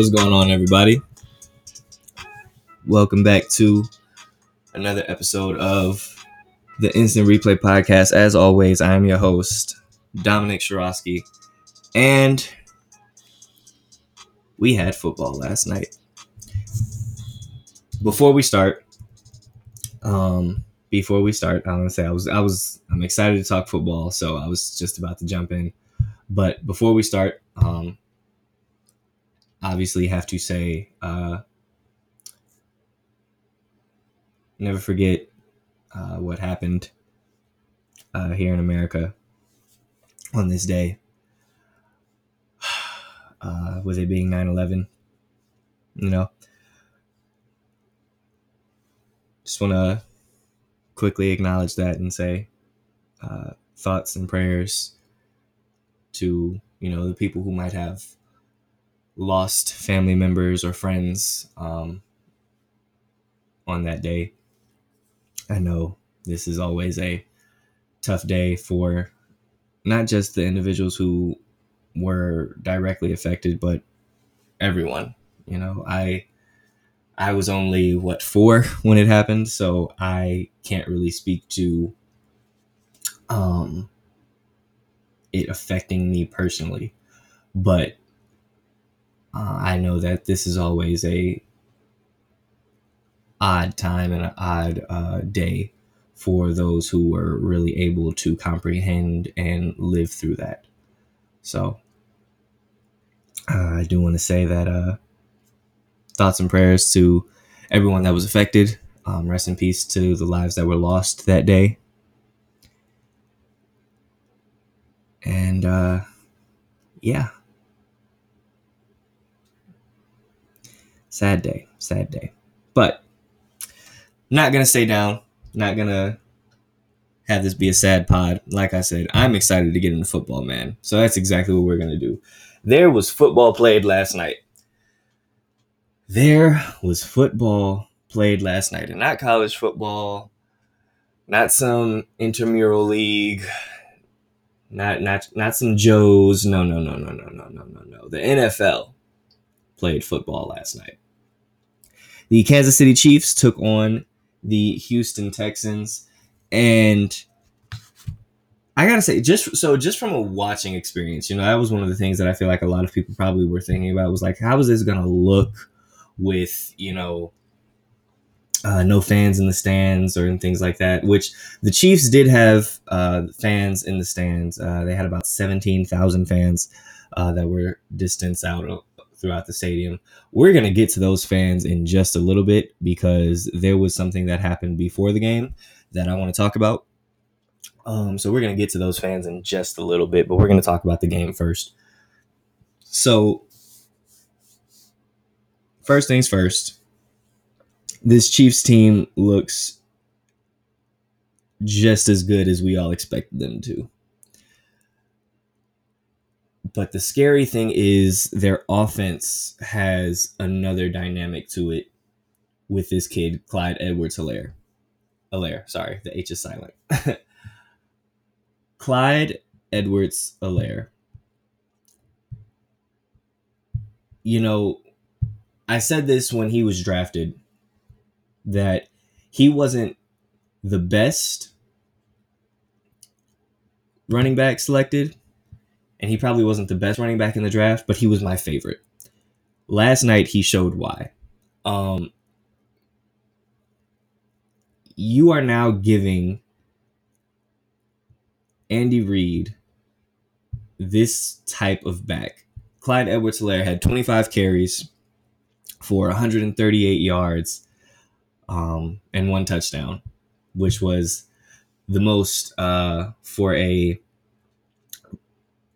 What's going on, everybody? Welcome back to another episode of the Instant Replay Podcast. As always, I am your host, Dominic Shirosky, and we had football last night. Before we start, um, before we start, I want to say I was I was I'm excited to talk football, so I was just about to jump in. But before we start, um, obviously have to say, uh, never forget uh, what happened uh, here in America on this day, uh, with it being 9 11. You know, just want to quickly acknowledge that and say uh, thoughts and prayers to, you know, the people who might have lost family members or friends um, on that day. I know this is always a tough day for not just the individuals who were directly affected, but everyone. You know, I I was only what four when it happened, so I can't really speak to um it affecting me personally. But uh, I know that this is always a odd time and an odd uh, day for those who were really able to comprehend and live through that. So uh, I do want to say that uh, thoughts and prayers to everyone that was affected. Um, rest in peace to the lives that were lost that day. And uh, yeah. Sad day, sad day. But not gonna stay down. Not gonna have this be a sad pod. Like I said, I'm excited to get into football, man. So that's exactly what we're gonna do. There was football played last night. There was football played last night, and not college football, not some intramural league, not not not some Joes. No, no, no, no, no, no, no, no, no. The NFL played football last night. The Kansas City Chiefs took on the Houston Texans, and I gotta say, just so just from a watching experience, you know, that was one of the things that I feel like a lot of people probably were thinking about was like, how is this gonna look with you know uh, no fans in the stands or things like that. Which the Chiefs did have uh, fans in the stands. Uh, they had about seventeen thousand fans uh, that were distanced out throughout the stadium. We're gonna get to those fans in just a little bit because there was something that happened before the game that I want to talk about. Um, so we're gonna get to those fans in just a little bit, but we're gonna talk about the game first. So first things first this Chiefs team looks just as good as we all expected them to. But the scary thing is their offense has another dynamic to it with this kid, Clyde Edwards Helaire. Helaire, sorry, the H is silent. Clyde Edwards Helaire. You know, I said this when he was drafted that he wasn't the best running back selected, and he probably wasn't the best running back in the draft, but he was my favorite. Last night he showed why. Um, you are now giving Andy Reid this type of back. Clyde Edwards Helaire had 25 carries for 138 yards um, and one touchdown, which was the most uh, for a,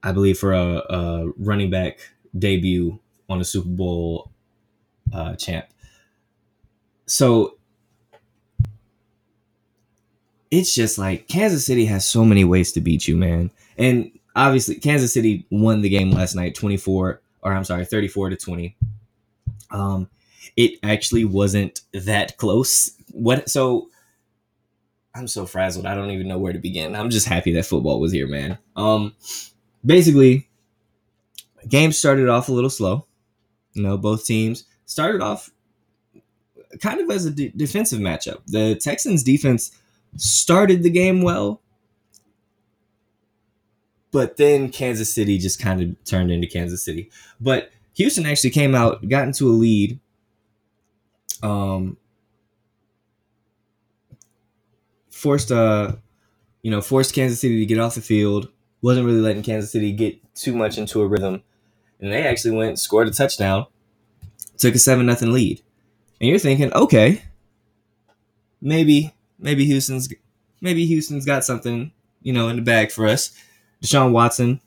I believe, for a, a running back debut on a Super Bowl uh, champ. So it's just like Kansas City has so many ways to beat you, man. And obviously, Kansas City won the game last night, twenty four, or I'm sorry, thirty four to twenty. Um, it actually wasn't that close. What so I'm so frazzled. I don't even know where to begin. I'm just happy that football was here, man. Um, basically, game started off a little slow. You know, both teams started off kind of as a de- defensive matchup. The Texans defense started the game well, but then Kansas City just kind of turned into Kansas City. But Houston actually came out, got into a lead. Um, forced uh, you know, forced Kansas City to get off the field. Wasn't really letting Kansas City get too much into a rhythm, and they actually went scored a touchdown, took a seven nothing lead, and you're thinking, okay, maybe maybe Houston's maybe Houston's got something you know in the bag for us. Deshaun Watson,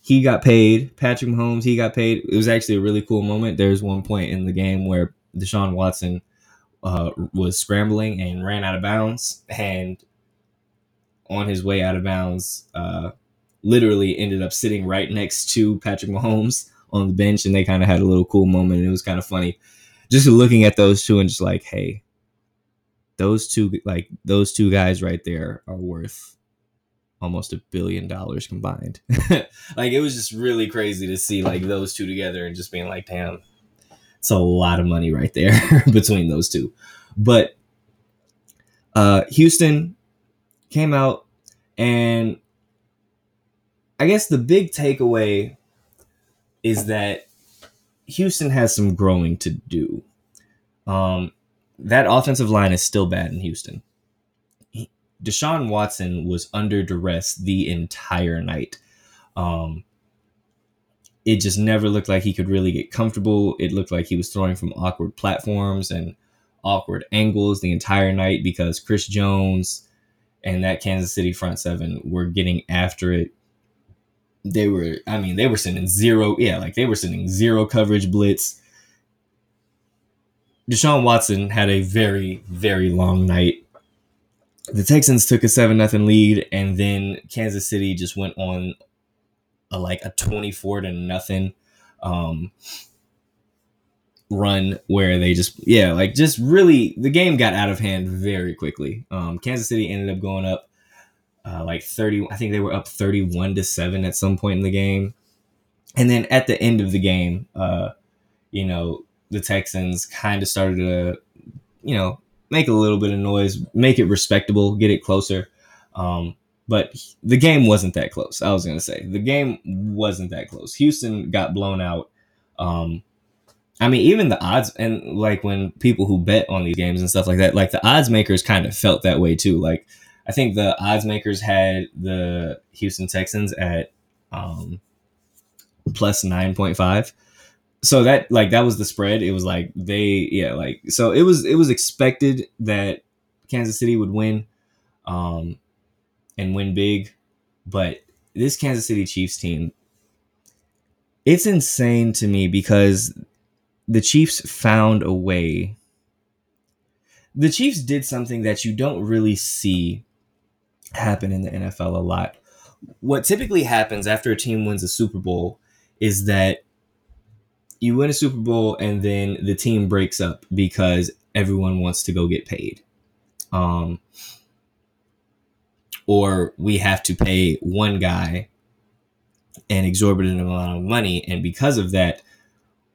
he got paid. Patrick Mahomes, he got paid. It was actually a really cool moment. There's one point in the game where Deshaun Watson uh, was scrambling and ran out of bounds, and on his way out of bounds, uh, literally ended up sitting right next to Patrick Mahomes on the bench, and they kind of had a little cool moment. And it was kind of funny, just looking at those two and just like, hey, those two, like those two guys right there, are worth almost a billion dollars combined. like it was just really crazy to see like those two together and just being like, damn, it's a lot of money right there between those two. But uh Houston came out and I guess the big takeaway is that Houston has some growing to do. Um, that offensive line is still bad in Houston. Deshaun Watson was under duress the entire night. Um, it just never looked like he could really get comfortable. It looked like he was throwing from awkward platforms and awkward angles the entire night because Chris Jones and that Kansas City front seven were getting after it. They were, I mean, they were sending zero, yeah, like they were sending zero coverage blitz. Deshaun Watson had a very, very long night the Texans took a seven nothing lead, and then Kansas City just went on a, like a twenty four to nothing um, run where they just yeah like just really the game got out of hand very quickly. Um, Kansas City ended up going up uh, like thirty. I think they were up thirty one to seven at some point in the game, and then at the end of the game, uh, you know the Texans kind of started to you know make a little bit of noise, make it respectable, get it closer. Um, but the game wasn't that close. I was gonna say the game wasn't that close. Houston got blown out. Um, I mean, even the odds and like when people who bet on these games and stuff like that, like the odds makers kind of felt that way too. Like I think the odds makers had the Houston Texans at um, plus nine point five so that like that was the spread. It was like they yeah like so it was it was expected that Kansas City would win, um, and win big, but this Kansas City Chiefs team, it's insane to me because the Chiefs found a way. The Chiefs did something that you don't really see happen in the NFL a lot. What typically happens after a team wins a Super Bowl is that you win a Super Bowl and then the team breaks up because everyone wants to go get paid. Um, or we have to pay one guy an exorbitant amount of money, and because of that,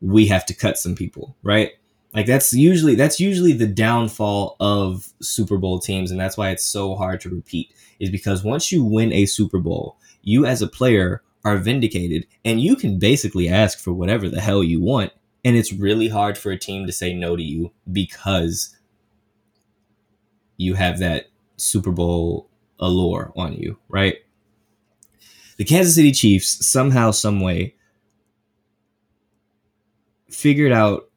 we have to cut some people, right? Like that's usually that's usually the downfall of Super Bowl teams, and that's why it's so hard to repeat. Is because once you win a Super Bowl, you as a player are vindicated and you can basically ask for whatever the hell you want and it's really hard for a team to say no to you because you have that Super Bowl allure on you, right? The Kansas City Chiefs somehow some way figured out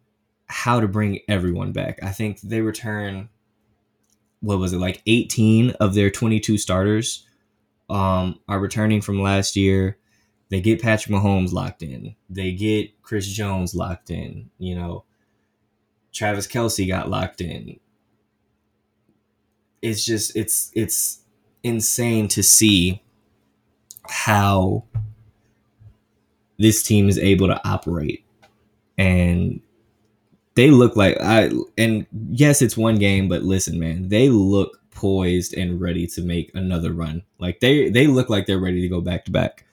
how to bring everyone back. I think they return what was it like 18 of their 22 starters um, are returning from last year. They get Patrick Mahomes locked in. They get Chris Jones locked in. You know, Travis Kelce got locked in. It's just it's it's insane to see how this team is able to operate and they look like I and yes it's one game but listen man they look poised and ready to make another run. Like they they look like they're ready to go back to back.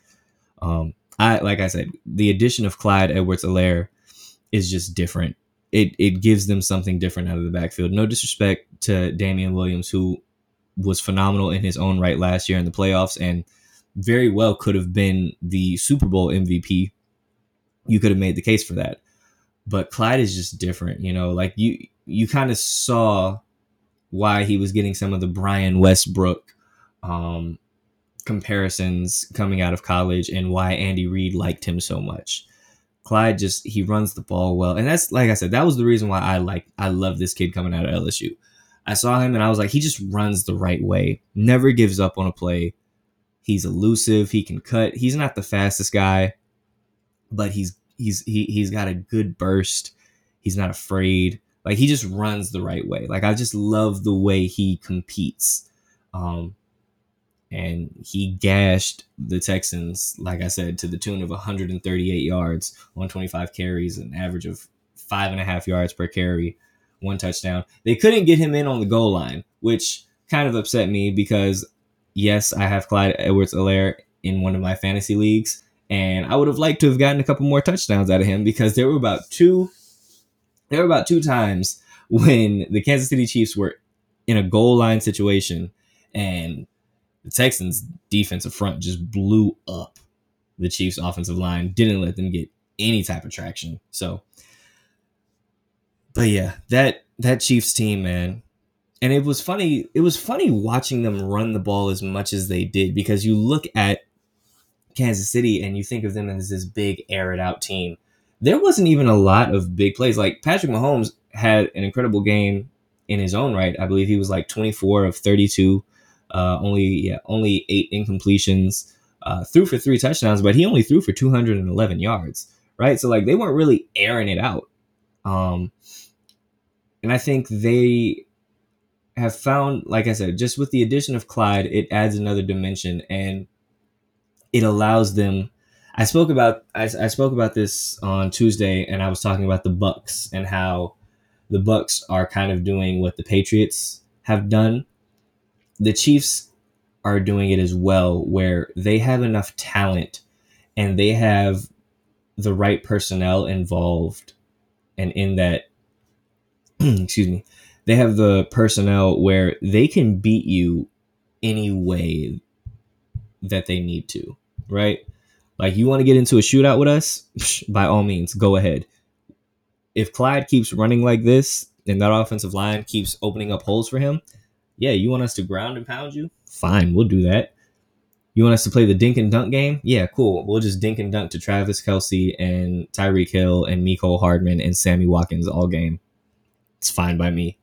Um, I like I said, the addition of Clyde Edwards-Helaire is just different. It it gives them something different out of the backfield. No disrespect to Damien Williams, who was phenomenal in his own right last year in the playoffs and very well could have been the Super Bowl MVP. You could have made the case for that. But Clyde is just different, you know, like you you kind of saw why he was getting some of the Brian Westbrook um, comparisons coming out of college and why Andy Reid liked him so much. Clyde just he runs the ball well, and that's like I said, that was the reason why I like I love this kid coming out of LSU. I saw him and I was like, he just runs the right way, never gives up on a play. He's elusive, he can cut. He's not the fastest guy, but he's he's he, he's got a good burst. He's not afraid. Like he just runs the right way. Like I just love the way he competes. Um, and he gashed the Texans, like I said, to the tune of 138 yards, 125 carries, an average of five and a half yards per carry, one touchdown. They couldn't get him in on the goal line, which kind of upset me because, yes, I have Clyde Edwards-Helaire in one of my fantasy leagues, and I would have liked to have gotten a couple more touchdowns out of him because there were about two, there were about two times when the Kansas City Chiefs were in a goal line situation and the Texans defensive front just blew up the Chiefs offensive line, didn't let them get any type of traction. So but yeah, that that Chiefs team, man. And it was funny, it was funny watching them run the ball as much as they did because you look at Kansas City and you think of them as this big air it out team. There wasn't even a lot of big plays. Like Patrick Mahomes had an incredible game in his own right. I believe he was like 24 of 32 uh, only yeah, only eight incompletions. Uh, threw for three touchdowns, but he only threw for 211 yards. Right, so like they weren't really airing it out. Um, and I think they have found, like I said, just with the addition of Clyde, it adds another dimension and it allows them. I spoke about I, I spoke about this on Tuesday, and I was talking about the Bucs and how the Bucs are kind of doing what the Patriots have done the Chiefs are doing it as well, where they have enough talent and they have the right personnel involved, and in that, excuse me, they have the personnel where they can beat you any way that they need to, right? Like you want to get into a shootout with us, by all means, go ahead. If Clyde keeps running like this and that offensive line keeps opening up holes for him, yeah, you want us to ground and pound you? Fine, we'll do that. You want us to play the dink and dunk game? Yeah, cool. We'll just dink and dunk to Travis Kelce and Tyreek Hill and Mecole Hardman and Sammy Watkins all game. It's fine by me.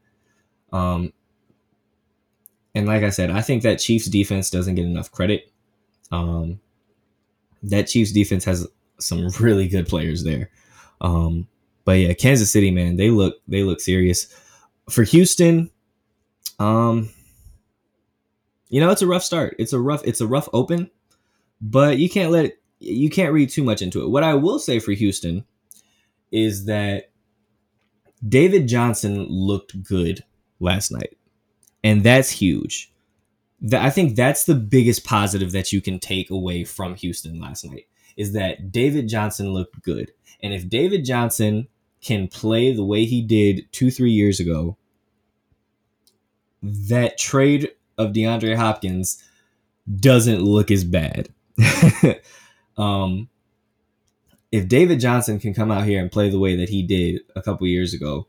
Um, and like I said, I think that Chiefs defense doesn't get enough credit. Um, that Chiefs defense has some really good players there. Um, but yeah, Kansas City, man, they look they look serious. For Houston, um, you know, it's a rough start. It's a rough. It's a rough open, but you can't let it, you can't read too much into it. What I will say for Houston is that David Johnson looked good last night, and that's huge. That I think that's the biggest positive that you can take away from Houston last night is that David Johnson looked good, and if David Johnson can play the way he did two three years ago that trade of DeAndre Hopkins doesn't look as bad. um, if David Johnson can come out here and play the way that he did a couple years ago,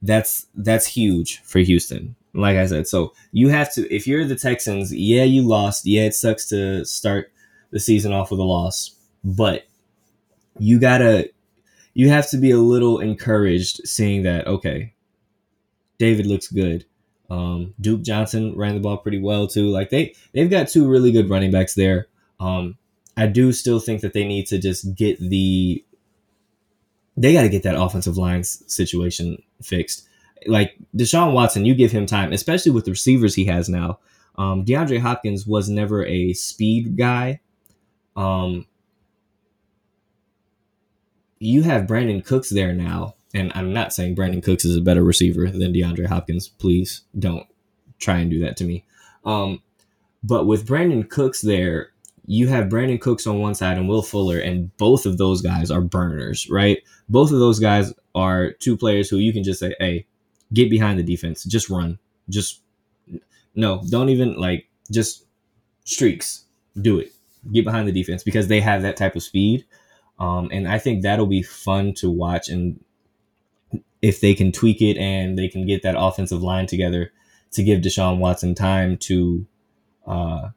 that's that's huge for Houston. Like I said, so you have to if you're the Texans, yeah, you lost. Yeah, it sucks to start the season off with a loss, but you gotta you have to be a little encouraged seeing that okay, David looks good. Um, Duke Johnson ran the ball pretty well too. Like they they've got two really good running backs there. Um, I do still think that they need to just get the they got to get that offensive line situation fixed. Like Deshaun Watson, you give him time, especially with the receivers he has now. Um, DeAndre Hopkins was never a speed guy. Um, you have Brandin Cooks there now, and I'm not saying Brandin Cooks is a better receiver than DeAndre Hopkins. Please don't try and do that to me. Um, but with Brandin Cooks there, you have Brandin Cooks on one side and Will Fuller, and both of those guys are burners, right? Both of those guys are two players who you can just say, hey, get behind the defense, just run, just no, don't even like just streaks, do it, get behind the defense because they have that type of speed, um, and I think that'll be fun to watch and if they can tweak it and they can get that offensive line together to give Deshaun Watson time to uh,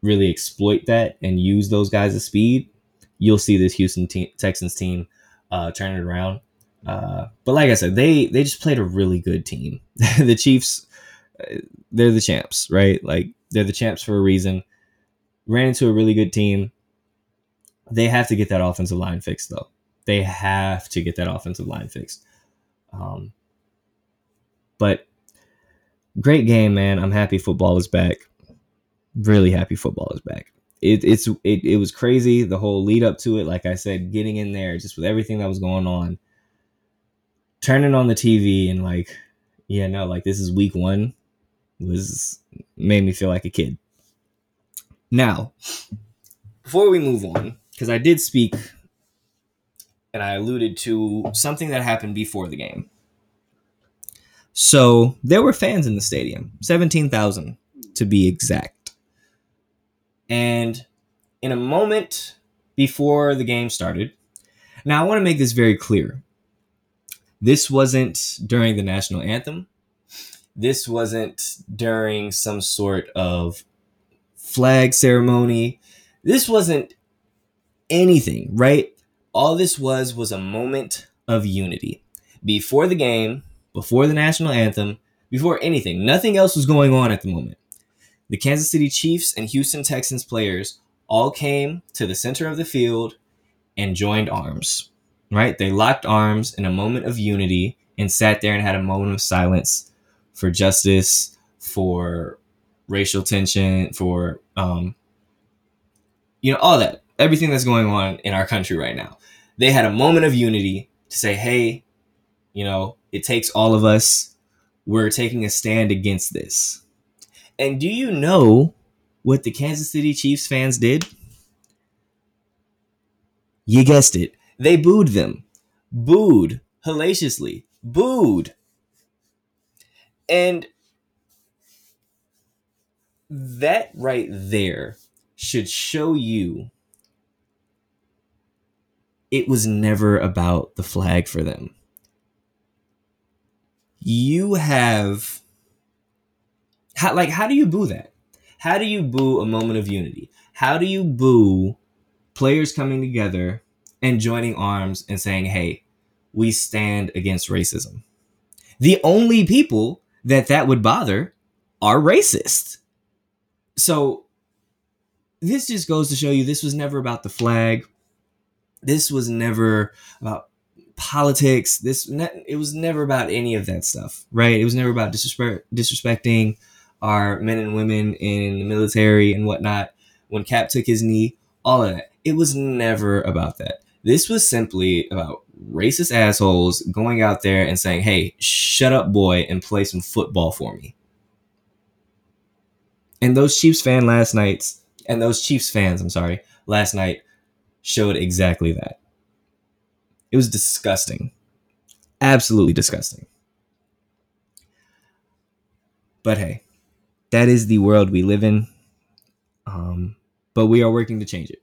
really exploit that and use those guys' speed, you'll see this Houston te- Texans team uh, turn it around. Uh, but like I said, they they just played a really good team. the Chiefs, uh, they're the champs, right? Like they're the champs for a reason. Ran into a really good team. They have to get that offensive line fixed, though. They have to get that offensive line fixed. Um, but great game, man. I'm happy football is back. Really happy football is back. It, it's it, it was crazy the whole lead up to it. Like I said, getting in there just with everything that was going on, turning on the TV and like, yeah, no, like this is week one was made me feel like a kid. Now, before we move on, because I did speak and I alluded to something that happened before the game. So there were fans in the stadium, 17,000 to be exact. And in a moment before the game started, now I want to make this very clear. This wasn't during the national anthem. This wasn't during some sort of flag ceremony. This wasn't anything, right? all this was was a moment of unity. Before the game, before the national anthem, before anything, nothing else was going on at the moment. The Kansas City Chiefs and Houston Texans players all came to the center of the field and joined arms, right? They locked arms in a moment of unity and sat there and had a moment of silence for justice, for racial tension, for, um, you know, all that, everything that's going on in our country right now they had a moment of unity to say, hey, you know, it takes all of us. We're taking a stand against this. And do you know what the Kansas City Chiefs fans did? You guessed it. They booed them. Booed hellaciously. Booed. And that right there should show you it was never about the flag for them. You have how like how do you boo that? How do you boo a moment of unity? How do you boo players coming together and joining arms and saying, "Hey, we stand against racism." The only people that that would bother are racist. So this just goes to show you this was never about the flag this was never about politics. This it was never about any of that stuff, right? It was never about disrespect, disrespecting our men and women in the military and whatnot. When Kap took his knee, all of that. It was never about that. This was simply about racist assholes going out there and saying, "Hey, shut up, boy, and play some football for me." And those Chiefs fan last nights, and those Chiefs fans, I'm sorry, last night showed exactly that. It was disgusting. Absolutely disgusting. But hey, that is the world we live in. Um, but we are working to change it.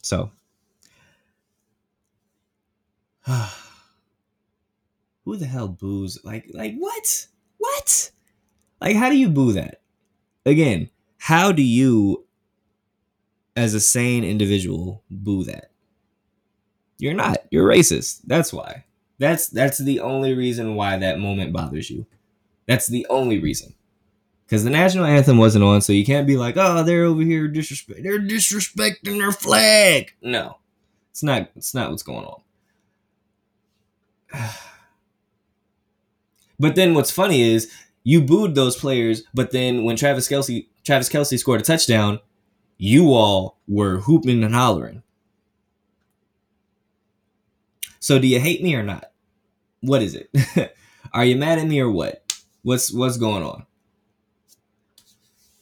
So, who the hell boos? Like, like what? What? Like, how do you boo that? Again, how do you as a sane individual boo that. You're not. You're racist. That's why. That's that's the only reason why that moment bothers you. That's the only reason. Because the national anthem wasn't on, so you can't be like, "Oh, they're over here disrespect. They're disrespecting their flag." No, it's not. It's not what's going on. but then what's funny is you booed those players, but then when Travis Kelce Travis Kelce scored a touchdown, you all were hooping and hollering. So do you hate me or not? What is it? Are you mad at me or what? What's what's going on?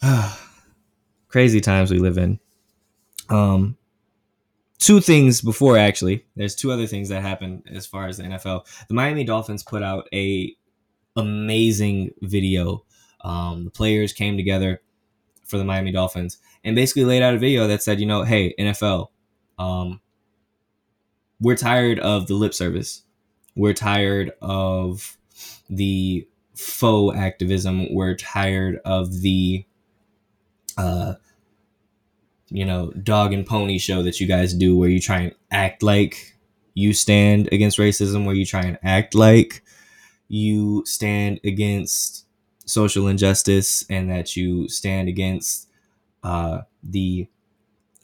Crazy times we live in. Um, two things before actually. There's two other things that happened as far as the NFL. The Miami Dolphins put out a amazing video. Um, the players came together for the Miami Dolphins and basically laid out a video that said, you know, hey NFL, um, we're tired of the lip service. We're tired of the faux activism. We're tired of the uh, you know, dog and pony show that you guys do where you try and act like you stand against racism, where you try and act like you stand against social injustice and that you stand against uh, the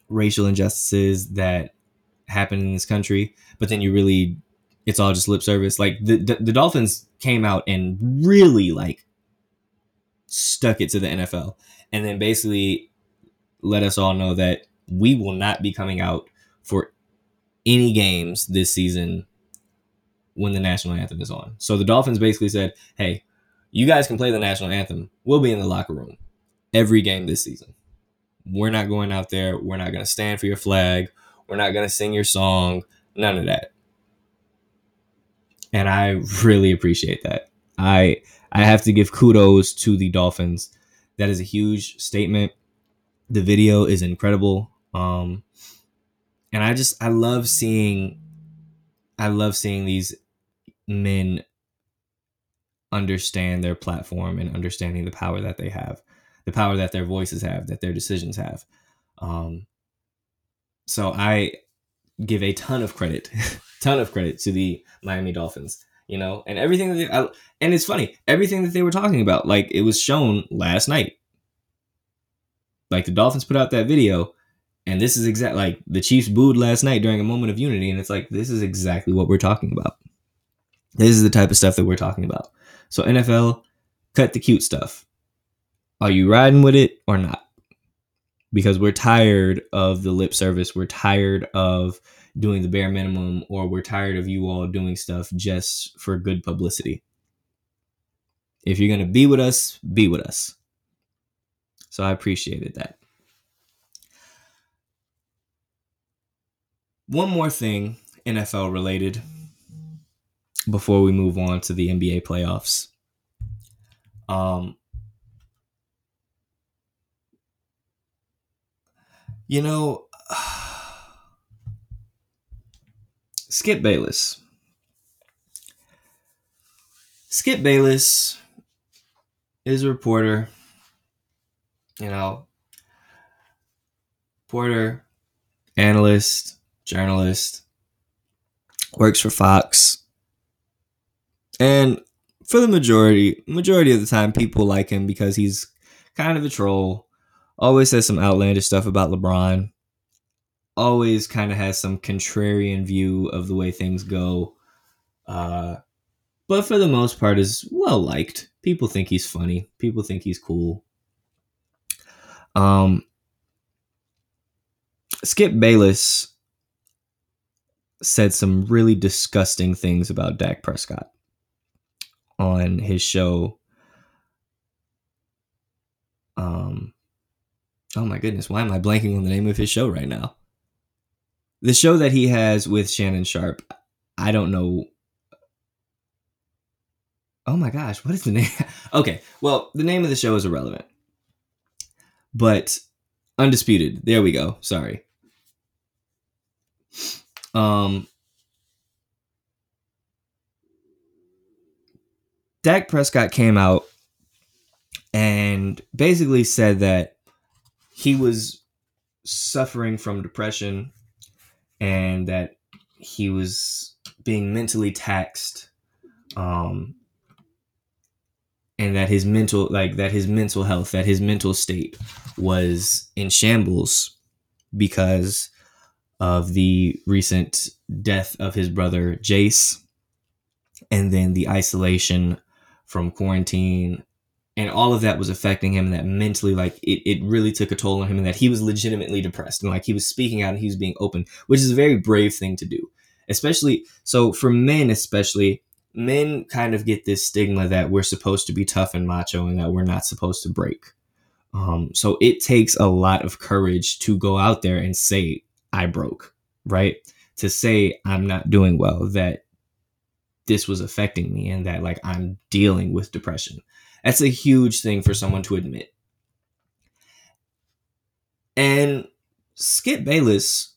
racial injustices that happen in this country, but then you really, it's all just lip service. Like the, the, the Dolphins came out and really like stuck it to the NFL. And then basically let us all know that we will not be coming out for any games this season when the national anthem is on. So the Dolphins basically said, "Hey, you guys can play the national anthem. We'll be in the locker room every game this season. We're not going out there. We're not going to stand for your flag. We're not going to sing your song. None of that." And I really appreciate that. I I have to give kudos to the Dolphins. That is a huge statement the video is incredible. Um and i just i love seeing i love seeing these men understand their platform and understanding the power that they have the power that their voices have that their decisions have. Um so i give a ton of credit ton of credit to the miami dolphins you know and everything that they, I, and it's funny everything that they were talking about like it was shown last night like the Dolphins put out that video, and this is exact like the Chiefs booed last night during a moment of unity, and it's like this is exactly what we're talking about. This is the type of stuff that we're talking about. So NFL, cut the cute stuff. Are you riding with it or not? Because we're tired of the lip service. We're tired of doing the bare minimum, or we're tired of you all doing stuff just for good publicity. If you're going to be with us, be with us. So I appreciated that. One more thing, NFL related, before we move on to the NBA playoffs. Um, you know, Skip Bayless. Skip Bayless is a reporter you know, Porter, analyst, journalist, works for Fox. And for the majority majority of the time people like him because he's kind of a troll. Always says some outlandish stuff about LeBron. Always kind of has some contrarian view of the way things go. Uh, but for the most part is well liked. People think he's funny. People think he's cool. Um, Skip Bayless said some really disgusting things about Dak Prescott on his show. Um, oh my goodness, why am I blanking on the name of his show right now? The show that he has with Shannon Sharpe. I don't know. Oh my gosh, what is the name? okay, well, the name of the show is irrelevant but undisputed. There we go. Sorry. Um, Dak Prescott came out and basically said that he was suffering from depression and that he was being mentally taxed um, and that his mental like that his mental health that his mental state was in shambles because of the recent death of his brother Jace and then the isolation from quarantine. And all of that was affecting him and that mentally like it, it really took a toll on him and that he was legitimately depressed and like he was speaking out and he was being open which is a very brave thing to do. Especially so for men especially men kind of get this stigma that we're supposed to be tough and macho and that we're not supposed to break. Um, so it takes a lot of courage to go out there and say, I broke, right? To say I'm not doing well, that this was affecting me and that like I'm dealing with depression. That's a huge thing for someone to admit. And Skip Bayless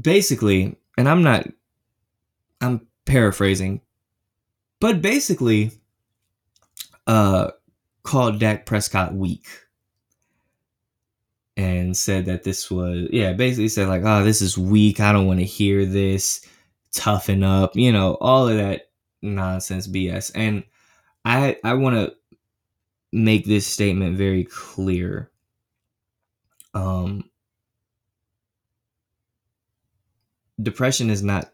basically, and I'm not I'm paraphrasing, but basically uh called Dak Prescott weak and said that this was yeah basically said like oh this is weak. I don't want to hear this. Toughen up you know all of that nonsense bs and i i want to make this statement very clear. Um depression is not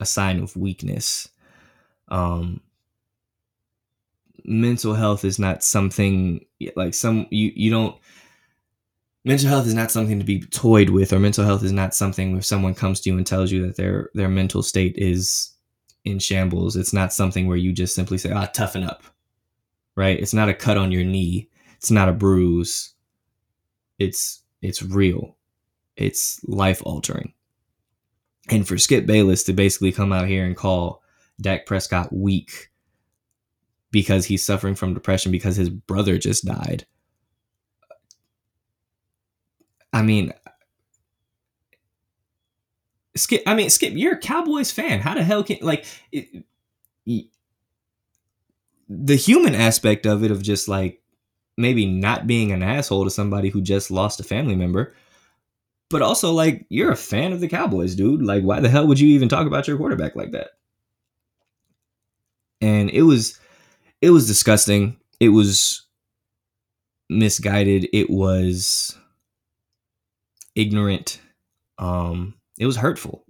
a sign of weakness. Um mental health is not something like some you you don't mental health is not something to be toyed with or mental health is not something if someone comes to you and tells you that their their mental state is in shambles. It's not something where you just simply say ah toughen up. Right? It's not a cut on your knee. It's not a bruise. It's it's real. It's life altering and for skip bayless to basically come out here and call dak prescott weak because he's suffering from depression because his brother just died I mean, Skip. I mean, Skip. You're a Cowboys fan. How the hell can like it, the human aspect of it of just like maybe not being an asshole to somebody who just lost a family member, but also like you're a fan of the Cowboys, dude. Like, why the hell would you even talk about your quarterback like that? And it was, it was disgusting. It was misguided. It was ignorant. Um, it was hurtful.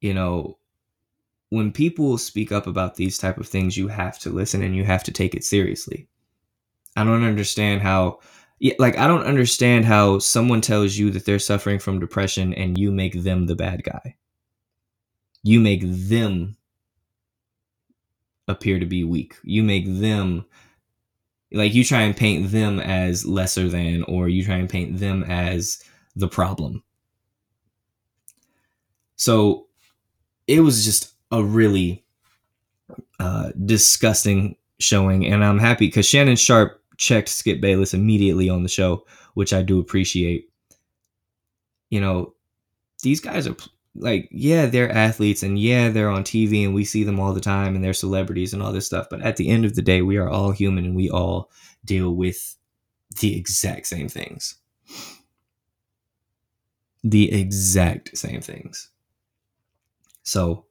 You know, when people speak up about these type of things, you have to listen and you have to take it seriously. I don't understand how like I don't understand how someone tells you that they're suffering from depression and you make them the bad guy. You make them appear to be weak. You make them like you try and paint them as lesser than or you try and paint them as the problem so it was just a really uh, disgusting showing and i'm happy because shannon sharpe checked skip bayless immediately on the show which i do appreciate. You know these guys are like yeah they're athletes and yeah they're on tv and we see them all the time and they're celebrities and all this stuff but at the end of the day we are all human and we all deal with the exact same things. The exact same things. So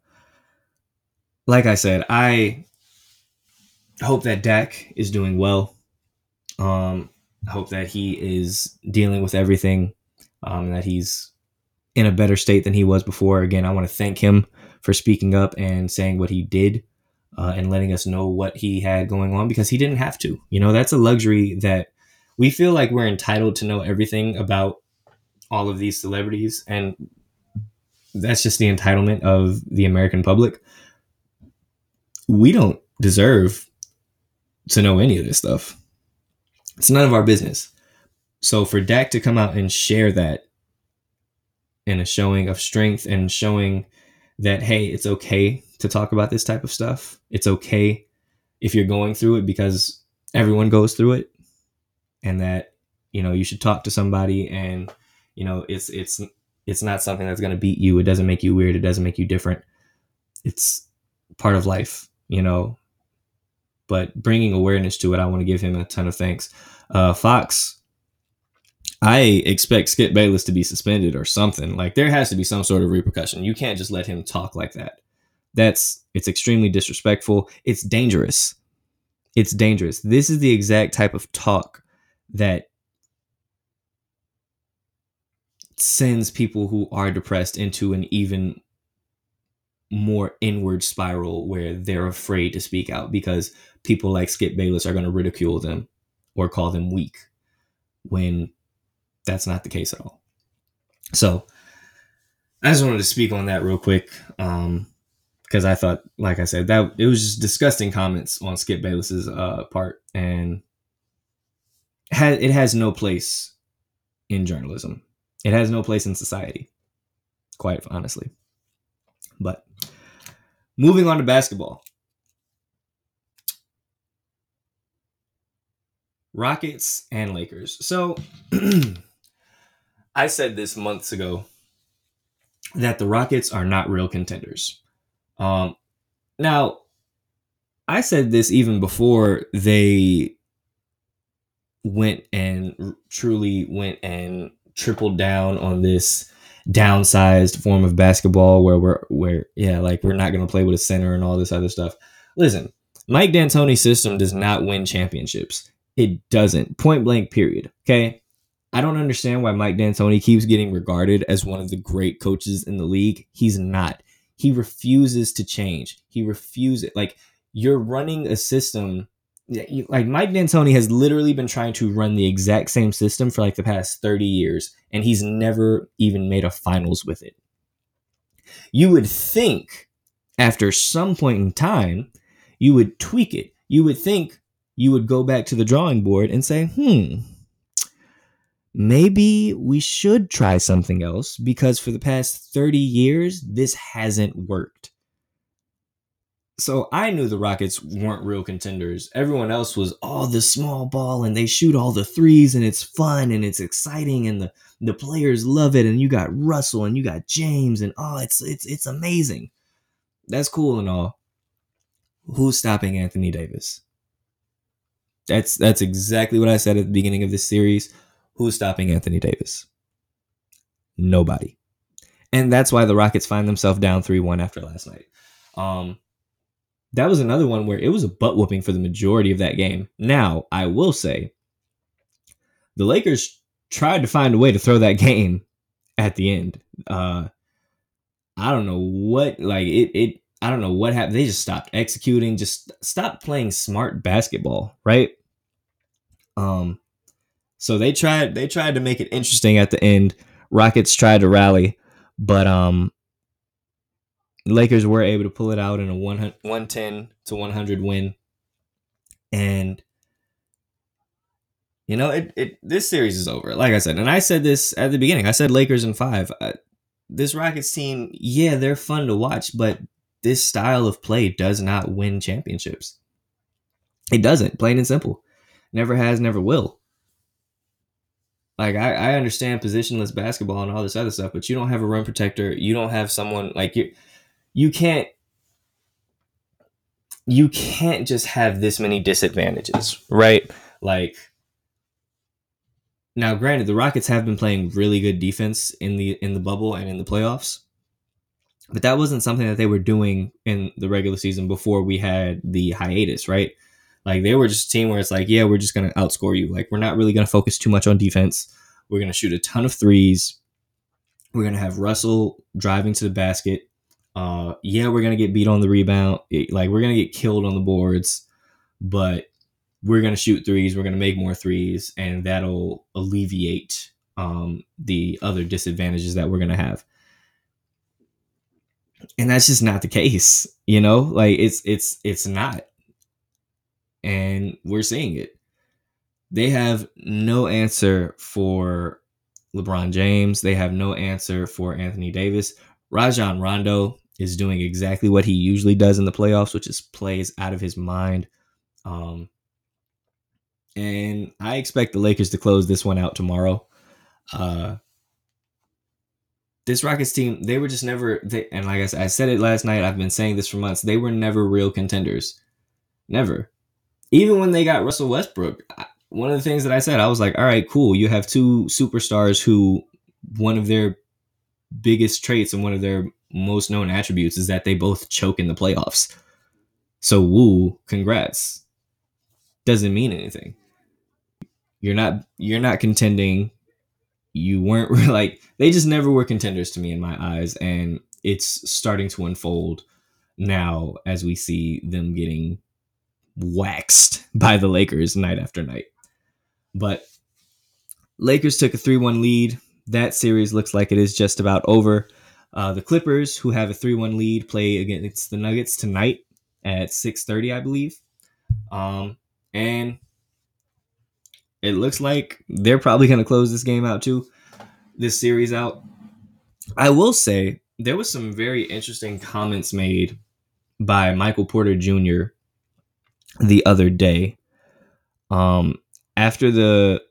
like i said i hope that Dak is doing well um I hope that he is dealing with everything um that he's in a better state than he was before. Again, I want to thank him for speaking up and saying what he did uh, and letting us know what he had going on because he didn't have to. You know, that's a luxury that we feel like we're entitled to know everything about all of these celebrities. And that's just the entitlement of the American public. We don't deserve to know any of this stuff. It's none of our business. So for Dak to come out and share that and a showing of strength and showing that hey it's okay to talk about this type of stuff. It's okay if you're going through it because everyone goes through it and that you know you should talk to somebody and you know it's it's it's not something that's going to beat you. It doesn't make you weird. It doesn't make you different. It's part of life you know? But bringing awareness to it i want to give him a ton of thanks uh, fox I expect Skip Bayless to be suspended or something. Like there has to be some sort of repercussion. You can't just let him talk like that. That's it's extremely disrespectful. It's dangerous. It's dangerous. This is the exact type of talk that sends people who are depressed into an even more inward spiral where they're afraid to speak out because people like Skip Bayless are going to ridicule them or call them weak when that's not the case at all. So I just wanted to speak on that real quick. Um, because I thought, like I said, that it was just disgusting comments on Skip Bayless's uh, part, and ha- it has no place in journalism. It has no place in society, quite honestly. But moving on to basketball. Rockets and Lakers. So I said this months ago that the Rockets are not real contenders. Um, now, I said this even before they went and truly went and tripled down on this downsized form of basketball where we're where yeah like we're not going to play with a center and all this other stuff listen mike d'antoni's system does not win championships it doesn't. Point blank period okay? I don't understand why mike d'antoni keeps getting regarded as one of the great coaches in the league. He's not. He refuses to change. He refuses like you're running a system like Mike D'Antoni has literally been trying to run the exact same system for like the past 30 years and he's never even made a finals with it. You would think after some point in time you would tweak it. You would think you would go back to the drawing board and say, "Hmm, maybe we should try something else because for the past 30 years this hasn't worked." so I knew the Rockets weren't real contenders. Everyone else was all oh, the small ball and they shoot all the threes and it's fun and it's exciting and the the players love it and you got Russell and you got James and oh it's it's it's amazing. That's cool and all. Who's stopping Anthony Davis? That's that's exactly what I said at the beginning of this series. Who's stopping Anthony Davis? Nobody. And that's why the Rockets find themselves down 3-1 after last night. Um that was another one where it was a butt whooping for the majority of that game. Now, I will say, the Lakers tried to find a way to throw that game at the end. Uh, I don't know what, like it, it, I don't know what happened. They just stopped executing, just stopped playing smart basketball, right? Um, so they tried, they tried to make it interesting at the end. Rockets tried to rally, but um, Lakers were able to pull it out in a 110 to 100 win. And you know, it, it this series is over. Like I said, and I said this at the beginning. I said Lakers in 5. Uh, this Rockets team, yeah, they're fun to watch, but this style of play does not win championships. It doesn't, plain and simple. Never has, never will. Like I, I understand positionless basketball and all this other stuff, but you don't have a rim protector. You don't have someone like you you can't you can't just have this many disadvantages, right? Like now granted the Rockets have been playing really good defense in the in the bubble and in the playoffs. But that wasn't something that they were doing in the regular season before we had the hiatus, right? Like they were just a team where it's like, yeah, we're just to outscore you. Like we're not really to focus too much on defense. We're to shoot a ton of threes. We're to have Russell driving to the basket uh, yeah, we're gonna get beat on the rebound. It, like we're gonna get killed on the boards, but we're gonna shoot threes. We're gonna make more threes, and that'll alleviate um, the other disadvantages that we're gonna have. And that's just not the case, you know. Like it's it's it's not, and we're seeing it. They have no answer for LeBron James. They have no answer for Anthony Davis. Rajon Rondo is doing exactly what he usually does in the playoffs, which is plays out of his mind. Um, and I expect the Lakers to close this one out tomorrow. Uh, this Rockets team, they were just never, they, and like I I said it last night, I've been saying this for months, they were never real contenders. Never. Even when they got Russell Westbrook, one of the things that I said, I was like, all right, cool. You have two superstars who one of their biggest traits and one of their most known attributes is that they both choke in the playoffs. So woo, congrats. Doesn't mean anything. You're not you're not contending. You weren't like they just never were contenders to me in my eyes and it's starting to unfold now as we see them getting waxed by the Lakers night after night. But Lakers took a 3-1 lead that series looks like it is just about over. Uh, the Clippers, who have a 3 1 lead, play against the Nuggets tonight at 6.30, I believe. Um, and it looks like they're probably going to close this game out too, this series out. I will say there was some very interesting comments made by Michael Porter Jr. the other day. Um, after the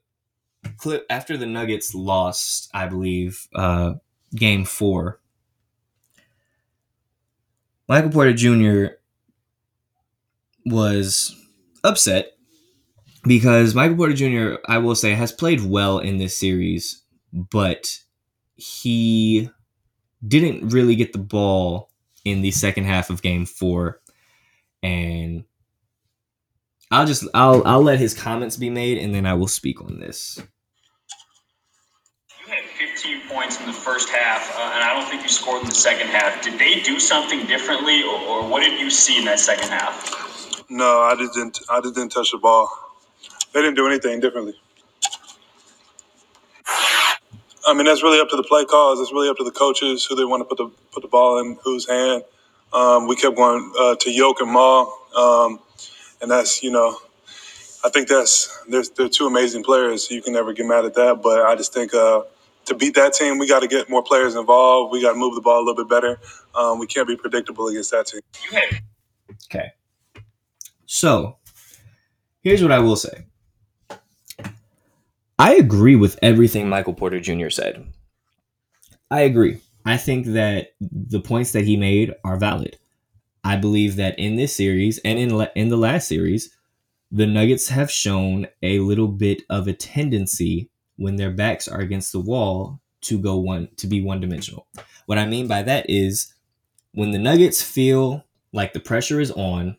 clip after the Nuggets lost, I believe, uh, game four. Michael Porter Jr. was upset because Michael Porter Jr., I will say, has played well in this series, but he didn't really get the ball in the second half of game four. And I'll just I'll I'll let his comments be made and then I will speak on this. You had 15 points in the first half, uh, and I don't think you scored in the second half. Did they do something differently, or, or what did you see in that second half? No, I just didn't. I just didn't touch the ball. They didn't do anything differently. I mean, that's really up to the play calls. It's really up to the coaches who they want to put the put the ball in whose hand. Um, we kept going uh, to Jok and Jamal. Um, and that's you know, I think that's there's they're two amazing players. You can never get mad at that. But I just think uh, to beat that team, we got to get more players involved. We got to move the ball a little bit better. Um, we can't be predictable against that team. Okay. So here's what I will say. I agree with everything Michael Porter Jr. said. I agree. I think that the points that he made are valid. I believe that in this series and in in the last series, the Nuggets have shown a little bit of a tendency when their backs are against the wall to go one to be one dimensional. What I mean by that is when the Nuggets feel like the pressure is on,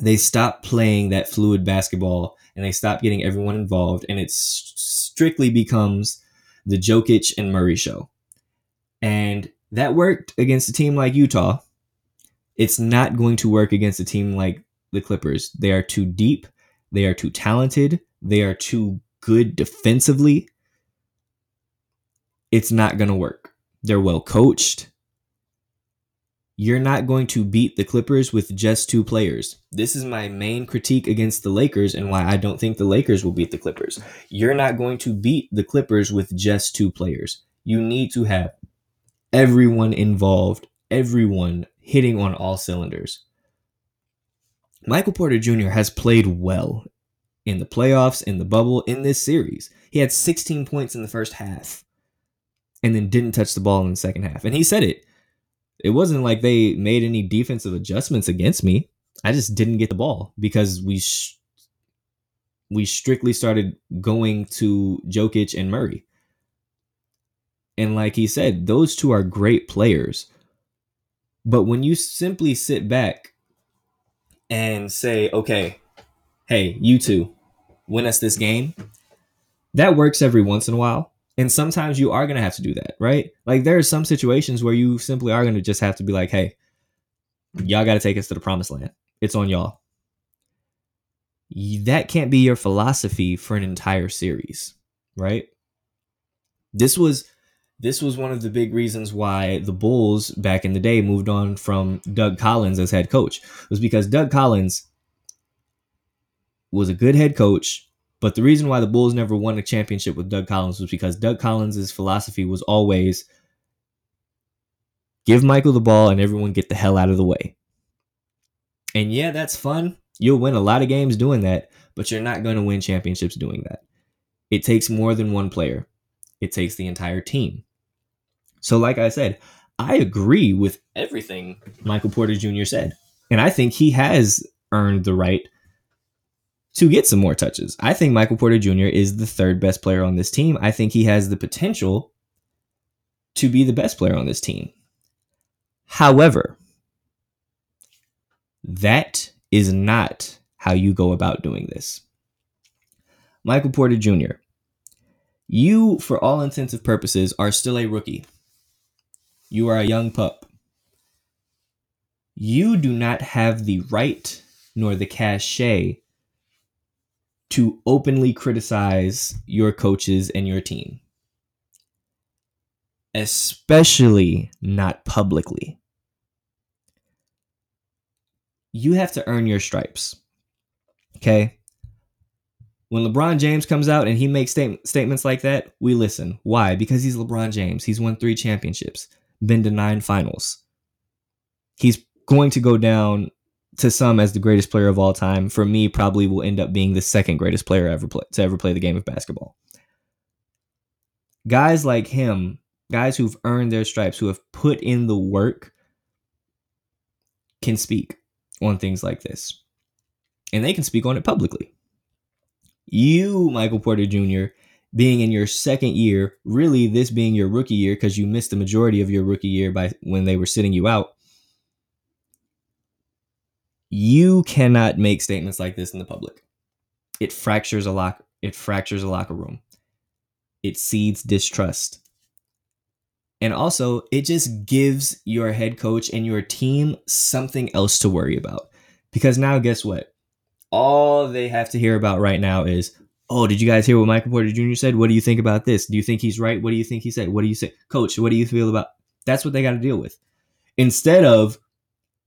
they stop playing that fluid basketball and they stop getting everyone involved and it strictly becomes the Jokic and Murray show. And that worked against a team like Utah it's not going to work against a team like the Clippers. They are too deep, they are too talented, they are too good defensively. It's not going to work. They're well coached. You're not going to beat the Clippers with just two players. This is my main critique against the Lakers and why I don't think the Lakers will beat the Clippers. You're not going to beat the Clippers with just two players. You need to have everyone involved, everyone hitting on all cylinders. Michael Porter Jr. has played well in the playoffs, in the bubble, in this series. He had 16 points in the first half and then didn't touch the ball in the second half. And he said it. It wasn't like they made any defensive adjustments against me. I just didn't get the ball because we sh- we strictly started going to Jokic and Murray. And like he said, those two are great players. But when you simply sit back and say, okay, hey, you two, win us this game, that works every once in a while. And sometimes you are going to have to do that, right? Like there are some situations where you simply are going to just have to be like, hey, y'all got to take us to the promised land. It's on y'all. That can't be your philosophy for an entire series, right? This was this was one of the big reasons why the Bulls back in the day moved on from Doug Collins as head coach It was because Doug Collins was a good head coach, but the reason why the Bulls never won a championship with Doug Collins was because Doug Collins' philosophy was always give Michael the ball and everyone get the hell out of the way. And yeah, that's fun. You'll win a lot of games doing that, but you're not going to win championships doing that. It takes more than one player. It takes the entire team. So, like I said, I agree with everything Michael Porter Jr. said. And I think he has earned the right to get some more touches. I think Michael Porter Jr. is the third best player on this team. I think he has the potential to be the best player on this team. However, that is not how you go about doing this. Michael Porter Jr., you, for all intents and purposes, are still a rookie. You are a young pup. You do not have the right nor the cachet to openly criticize your coaches and your team. especially not publicly. You have to earn your stripes. Okay? When LeBron James comes out and he makes state- statements like that, we listen. Why? Because he's LeBron James. He's won three championships, been to nine finals. He's going to go down to some as the greatest player of all time. For me, probably will end up being the second greatest player ever play, to ever play the game of basketball. Guys like him, guys who've earned their stripes, who have put in the work, can speak on things like this. And they can speak on it publicly. You, Michael Porter Jr., being in your second year, really this being your rookie year because you missed the majority of your rookie year by when they were sitting you out. You cannot make statements like this in the public. It fractures a lock it fractures a locker room. It seeds distrust. And also, it just gives your head coach and your team something else to worry about. Because now guess what? all they have to hear about right now is, oh, did you guys hear what Michael Porter Jr. said? What do you think about this? Do you think he's right? What do you think he said? What do you say? Coach, what do you feel about that's what they got to deal with. Instead of,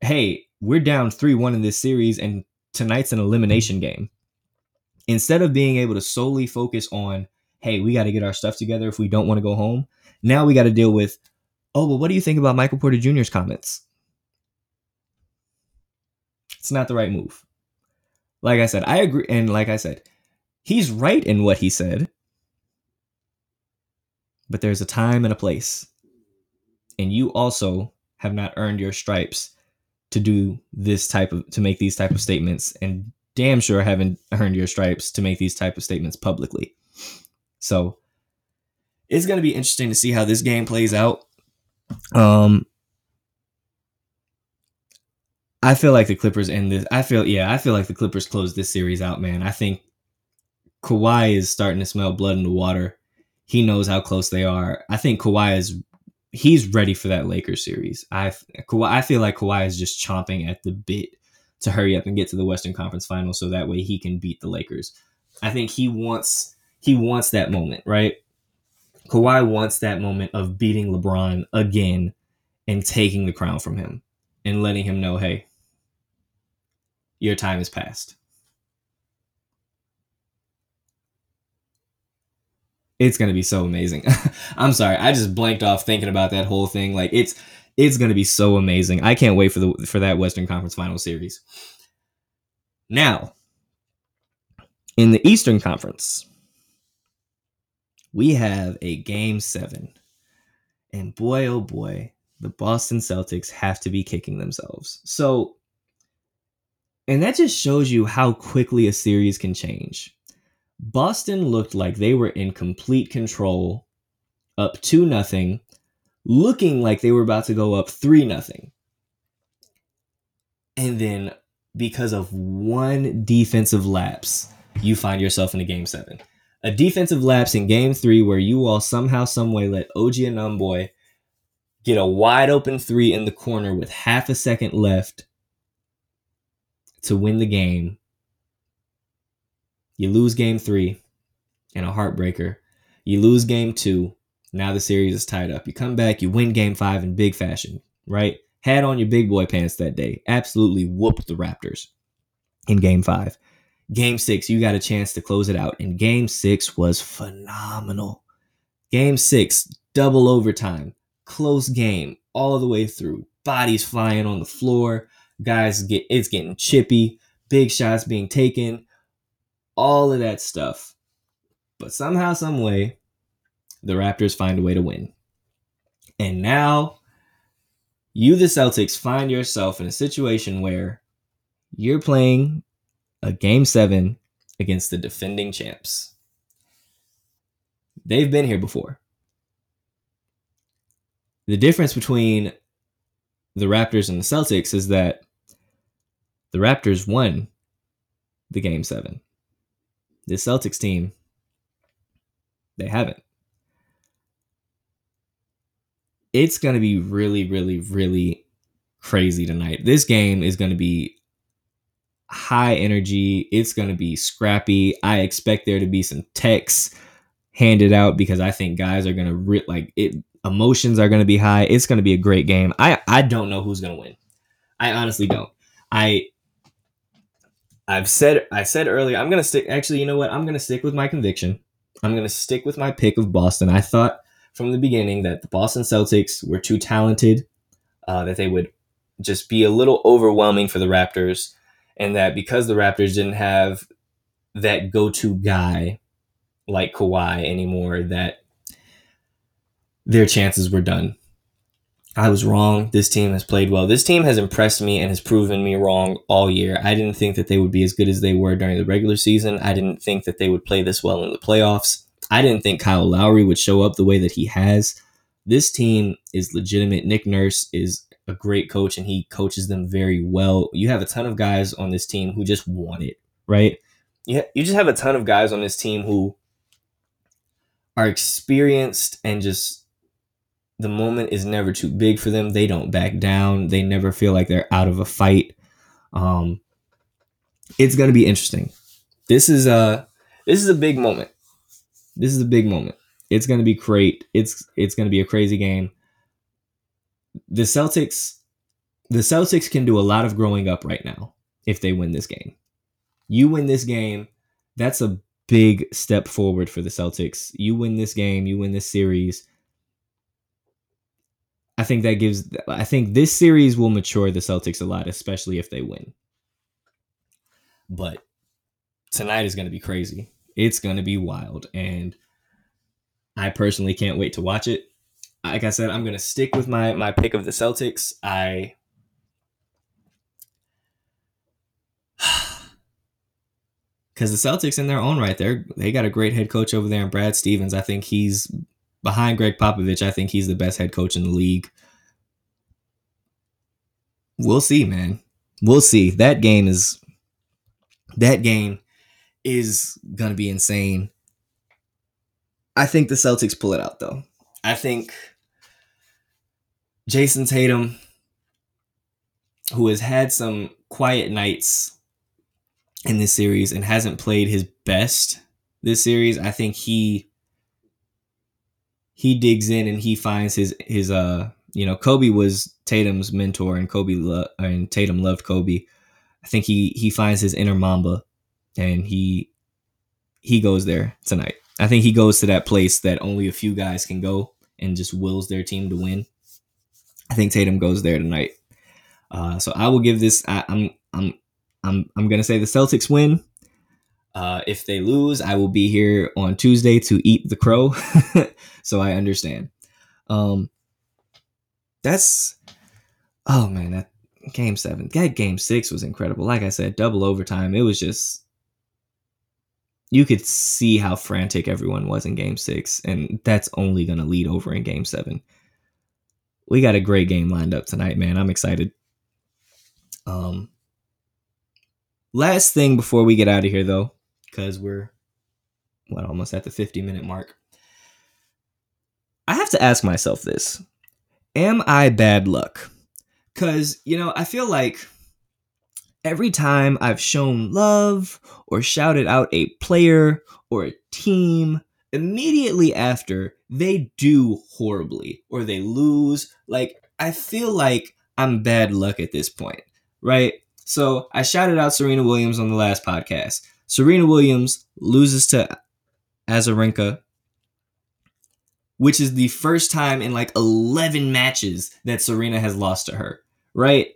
hey, we're down 3 1 in this series and tonight's an elimination game. Instead of being able to solely focus on, hey, we got to get our stuff together if we don't want to go home, now we got to deal with, oh, well, what do you think about Michael Porter Jr.'s comments? It's not the right move. Like I said, I agree. And like I said, he's right in what he said. But there's a time and a place. And you also have not earned your stripes to do this type of to make these type of statements and damn sure haven't earned your stripes to make these type of statements publicly. So it's going to be interesting to see how this game plays out. Um I feel like the Clippers end this. I feel yeah, I feel like the Clippers close this series out, man. I think Kawhi is starting to smell blood in the water. He knows how close they are. I think Kawhi is he's ready for that Lakers series. I Kawhi, I feel like Kawhi is just chomping at the bit to hurry up and get to the Western Conference Finals so that way he can beat the Lakers. I think he wants he wants that moment, right? Kawhi wants that moment of beating LeBron again and taking the crown from him and letting him know, hey, your time has passed. It's gonna be so amazing. I'm sorry, I just blanked off thinking about that whole thing. Like it's it's gonna be so amazing. I can't wait for the for that Western Conference Final Series. Now, in the Eastern Conference, we have a game seven. And boy, oh boy, the Boston Celtics have to be kicking themselves. So and that just shows you how quickly a series can change. Boston looked like they were in complete control, up 2 nothing, looking like they were about to go up 3 nothing. And then because of one defensive lapse, you find yourself in a game 7. A defensive lapse in game 3 where you all somehow some way let OG Anunoby get a wide open 3 in the corner with half a second left to win the game. You lose game three and a heartbreaker. You lose game two. Now the series is tied up. You come back, you win game five in big fashion, right? Had on your big boy pants that day. Absolutely whooped the Raptors in game five. Game six, you got a chance to close it out. And game six was phenomenal. Game six, double overtime, close game all the way through. Bodies flying on the floor guys get it's getting chippy, big shots being taken, all of that stuff. But somehow, some way, the Raptors find a way to win. And now you, the Celtics, find yourself in a situation where you're playing a game seven against the defending champs. They've been here before. The difference between the Raptors and the Celtics is that the Raptors won the game seven. The Celtics team, they haven't. It's going to be really, really, really crazy tonight. This game is going to be high energy. It's going to be scrappy. I expect there to be some techs handed out because I think guys are going to re- like it. Emotions are going to be high. It's going to be a great game. I I don't know who's going to win. I honestly don't. I I've said I said earlier I'm to stick actually, you know what? I'm to stick with my conviction. I'm to stick with my pick of Boston. I thought from the beginning that the Boston Celtics were too talented, uh, that they would just be a little overwhelming for the Raptors, and that because the Raptors didn't have that go-to guy like Kawhi anymore, that their chances were done. I was wrong. This team has played well. This team has impressed me and has proven me wrong all year. I didn't think that they would be as good as they were during the regular season. I didn't think that they would play this well in the playoffs. I didn't think Kyle Lowry would show up the way that he has. This team is legitimate. Nick Nurse is a great coach and he coaches them very well. You have a ton of guys on this team who just want it, right? You, you just have a ton of guys on this team who are experienced and just the moment is never too big for them. They don't back down. They never feel like they're out of a fight. Um, it's gonna be interesting. This is a this is a big moment. This is a big moment. It's gonna be great. It's it's gonna be a crazy game. The Celtics, the Celtics can do a lot of growing up right now if they win this game. You win this game, that's a big step forward for the Celtics. You win this game, you win this series I think that gives I think this series will mature the Celtics a lot, especially if they win. But tonight is going to be crazy. It's going to be wild and I personally can't wait to watch it. Like I said, I'm going to stick with my my pick of the Celtics. I because the Celtics in their own right, they're they got a great head coach over there, and Brad Stevens. I think he's behind Gregg Popovich, I think he's the best head coach in the league. We'll see, man. We'll see. That game is that game is gonna be insane. I think the Celtics pull it out though. I think Jayson Tatum, who has had some quiet nights in this series and hasn't played his best this series, I think he he digs in and he finds his his uh you know Kobe was Tatum's mentor and Kobe lo- and Tatum loved Kobe. I think he he finds his inner Mamba and he he goes there tonight. I think he goes to that place that only a few guys can go and just wills their team to win. I think Tatum goes there tonight. Uh, so I will give this. I, I'm I'm I'm I'm gonna say the Celtics win. Uh, if they lose, I will be here on Tuesday to eat the crow. so I understand. Um, that's oh man, that game seven, that game six was incredible. Like I said, double overtime. It was just you could see how frantic everyone was in game six, and that's only gonna lead over in game seven. We got a great game lined up tonight, man. I'm excited. Um, last thing before we get out of here, though, because we're what almost at the 50 minute mark. I have to ask myself this. Am I bad luck? Cuz you know, I feel like every time I've shown love or shouted out a player or a team, immediately after they do horribly or they lose, like I feel like I'm bad luck at this point, right? So I shouted out Serena Williams on the last podcast. Serena Williams loses to Azarenka, which is the first time in like 11 matches that Serena has lost to her, right?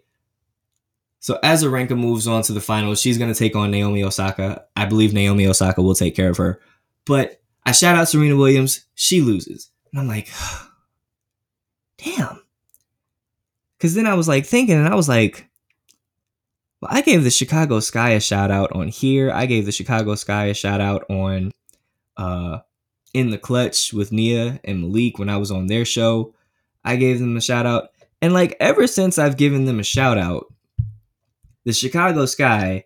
So Azarenka moves on to the finals. She's going to take on Naomi Osaka. I believe Naomi Osaka will take care of her. But I shout out Serena Williams. She loses. And I'm like, damn. Because then I was like thinking, and I was like, well, I gave the Chicago Sky a shout out on here. I gave the Chicago Sky a shout out on uh in the clutch with Nia and Malik when I was on their show. I gave them a shout out. And like ever since I've given them a shout out, the Chicago Sky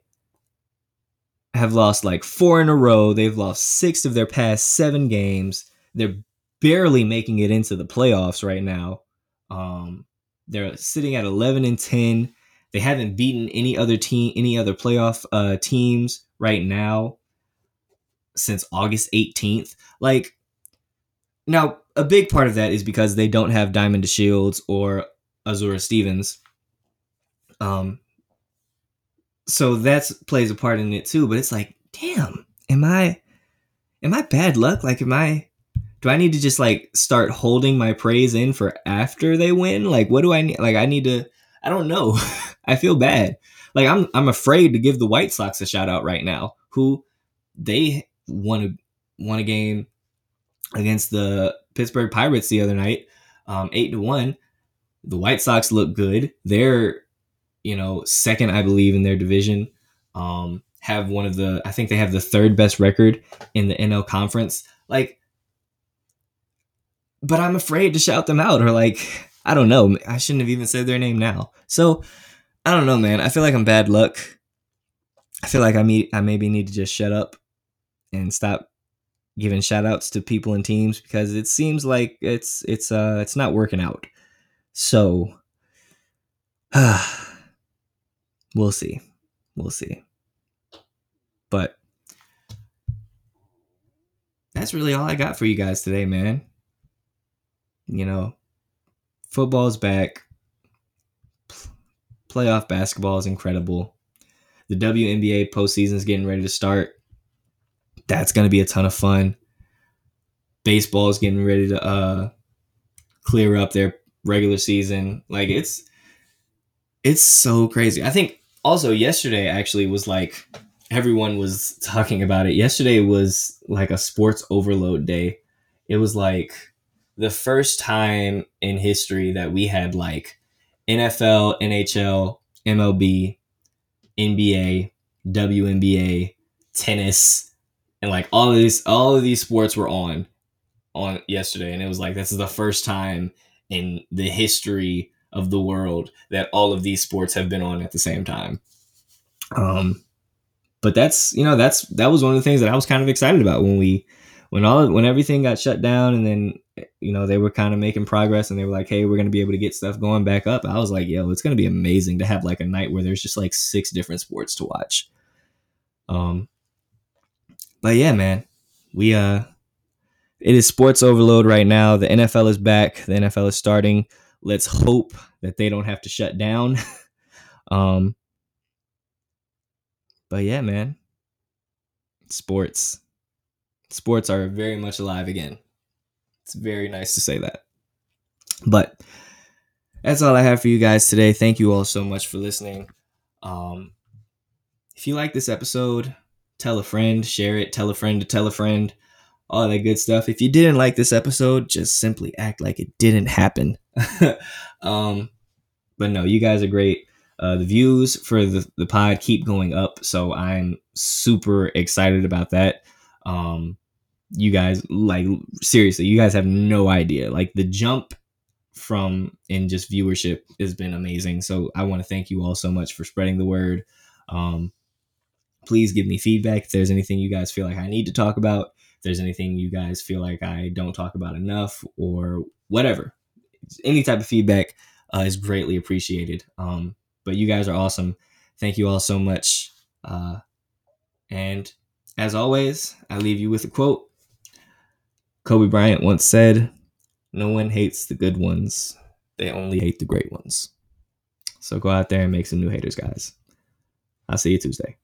have lost like four in a row. They've lost six of their past seven games. They're barely making it into the playoffs right now. Um, they're sitting at 11 and 10. They haven't beaten any other team, any other playoff uh, teams right now since August 18th. Like, now a big part of that is because they don't have Diamond DeShields or Azura Stevens. Um, so that's plays a part in it too. But it's like, damn, am I, am I bad luck? Like, am I, do I need to just like start holding my praise in for after they win? Like, what do I need? Like, I need to. I don't know. I feel bad. Like, I'm I'm afraid to give the White Sox a shout out right now. Who they won a won a game against the Pittsburgh Pirates the other night, um, eight to one. The White Sox look good. They're you know second, I believe, in their division. Um, have one of the I think they have the third best record in the NL Conference. Like but I'm afraid to shout them out or like I don't know. I shouldn't have even said their name now. So I don't know, man. I feel like I'm bad luck. I feel like I meet I maybe need to just shut up and stop giving shout outs to people and teams because it seems like it's it's uh it's not working out. So uh, we'll see. We'll see. But that's really all I got for you guys today, man you know, football's back. Playoff basketball is incredible. The WNBA postseason is getting ready to start. That's going to be a ton of fun. Baseball is getting ready to uh, clear up their regular season. Like it's it's so crazy. I think also yesterday actually was like everyone was talking about it. Yesterday was like a sports overload day. It was like the first time in history that we had like NFL, NHL, MLB, NBA, WNBA, tennis, and like all of these all of these sports were on on yesterday and it was like this is the first time in the history of the world that all of these sports have been on at the same time. Um but that's you know that's that was one of the things that I was kind of excited about when we when all when everything got shut down and then you know they were kind of making progress and they were like hey we're going to be able to get stuff going back up i was like yo it's going to be amazing to have like a night where there's just like six different sports to watch. Um but yeah man we uh it is sports overload right now. The nfl is back. The nfl is starting. Let's hope that they don't have to shut down. Um but yeah man sports sports are very much alive again. It's very nice to say that. But that's all I have for you guys today. Thank you all so much for listening. Um, if you like this episode, tell a friend, share it, tell a friend to tell a friend, all that good stuff. If you didn't like this episode, just simply act like it didn't happen. um, but no, you guys are great. Uh, the views for the, the pod keep going up, so I'm super excited about that. Um, you guys like seriously, you guys have no idea. Like the jump from in just viewership has been amazing. So I want to thank you all so much for spreading the word. Um, please give me feedback if there's anything you guys feel like I need to talk about. If there's anything you guys feel like I don't talk about enough or whatever, any type of feedback uh, is greatly appreciated. Um, but you guys are awesome. Thank you all so much. Uh, and as always, I leave you with a quote Kobe Bryant once said, No one hates the good ones, they only hate the great ones. So go out there and make some new haters, guys. I'll see you Tuesday.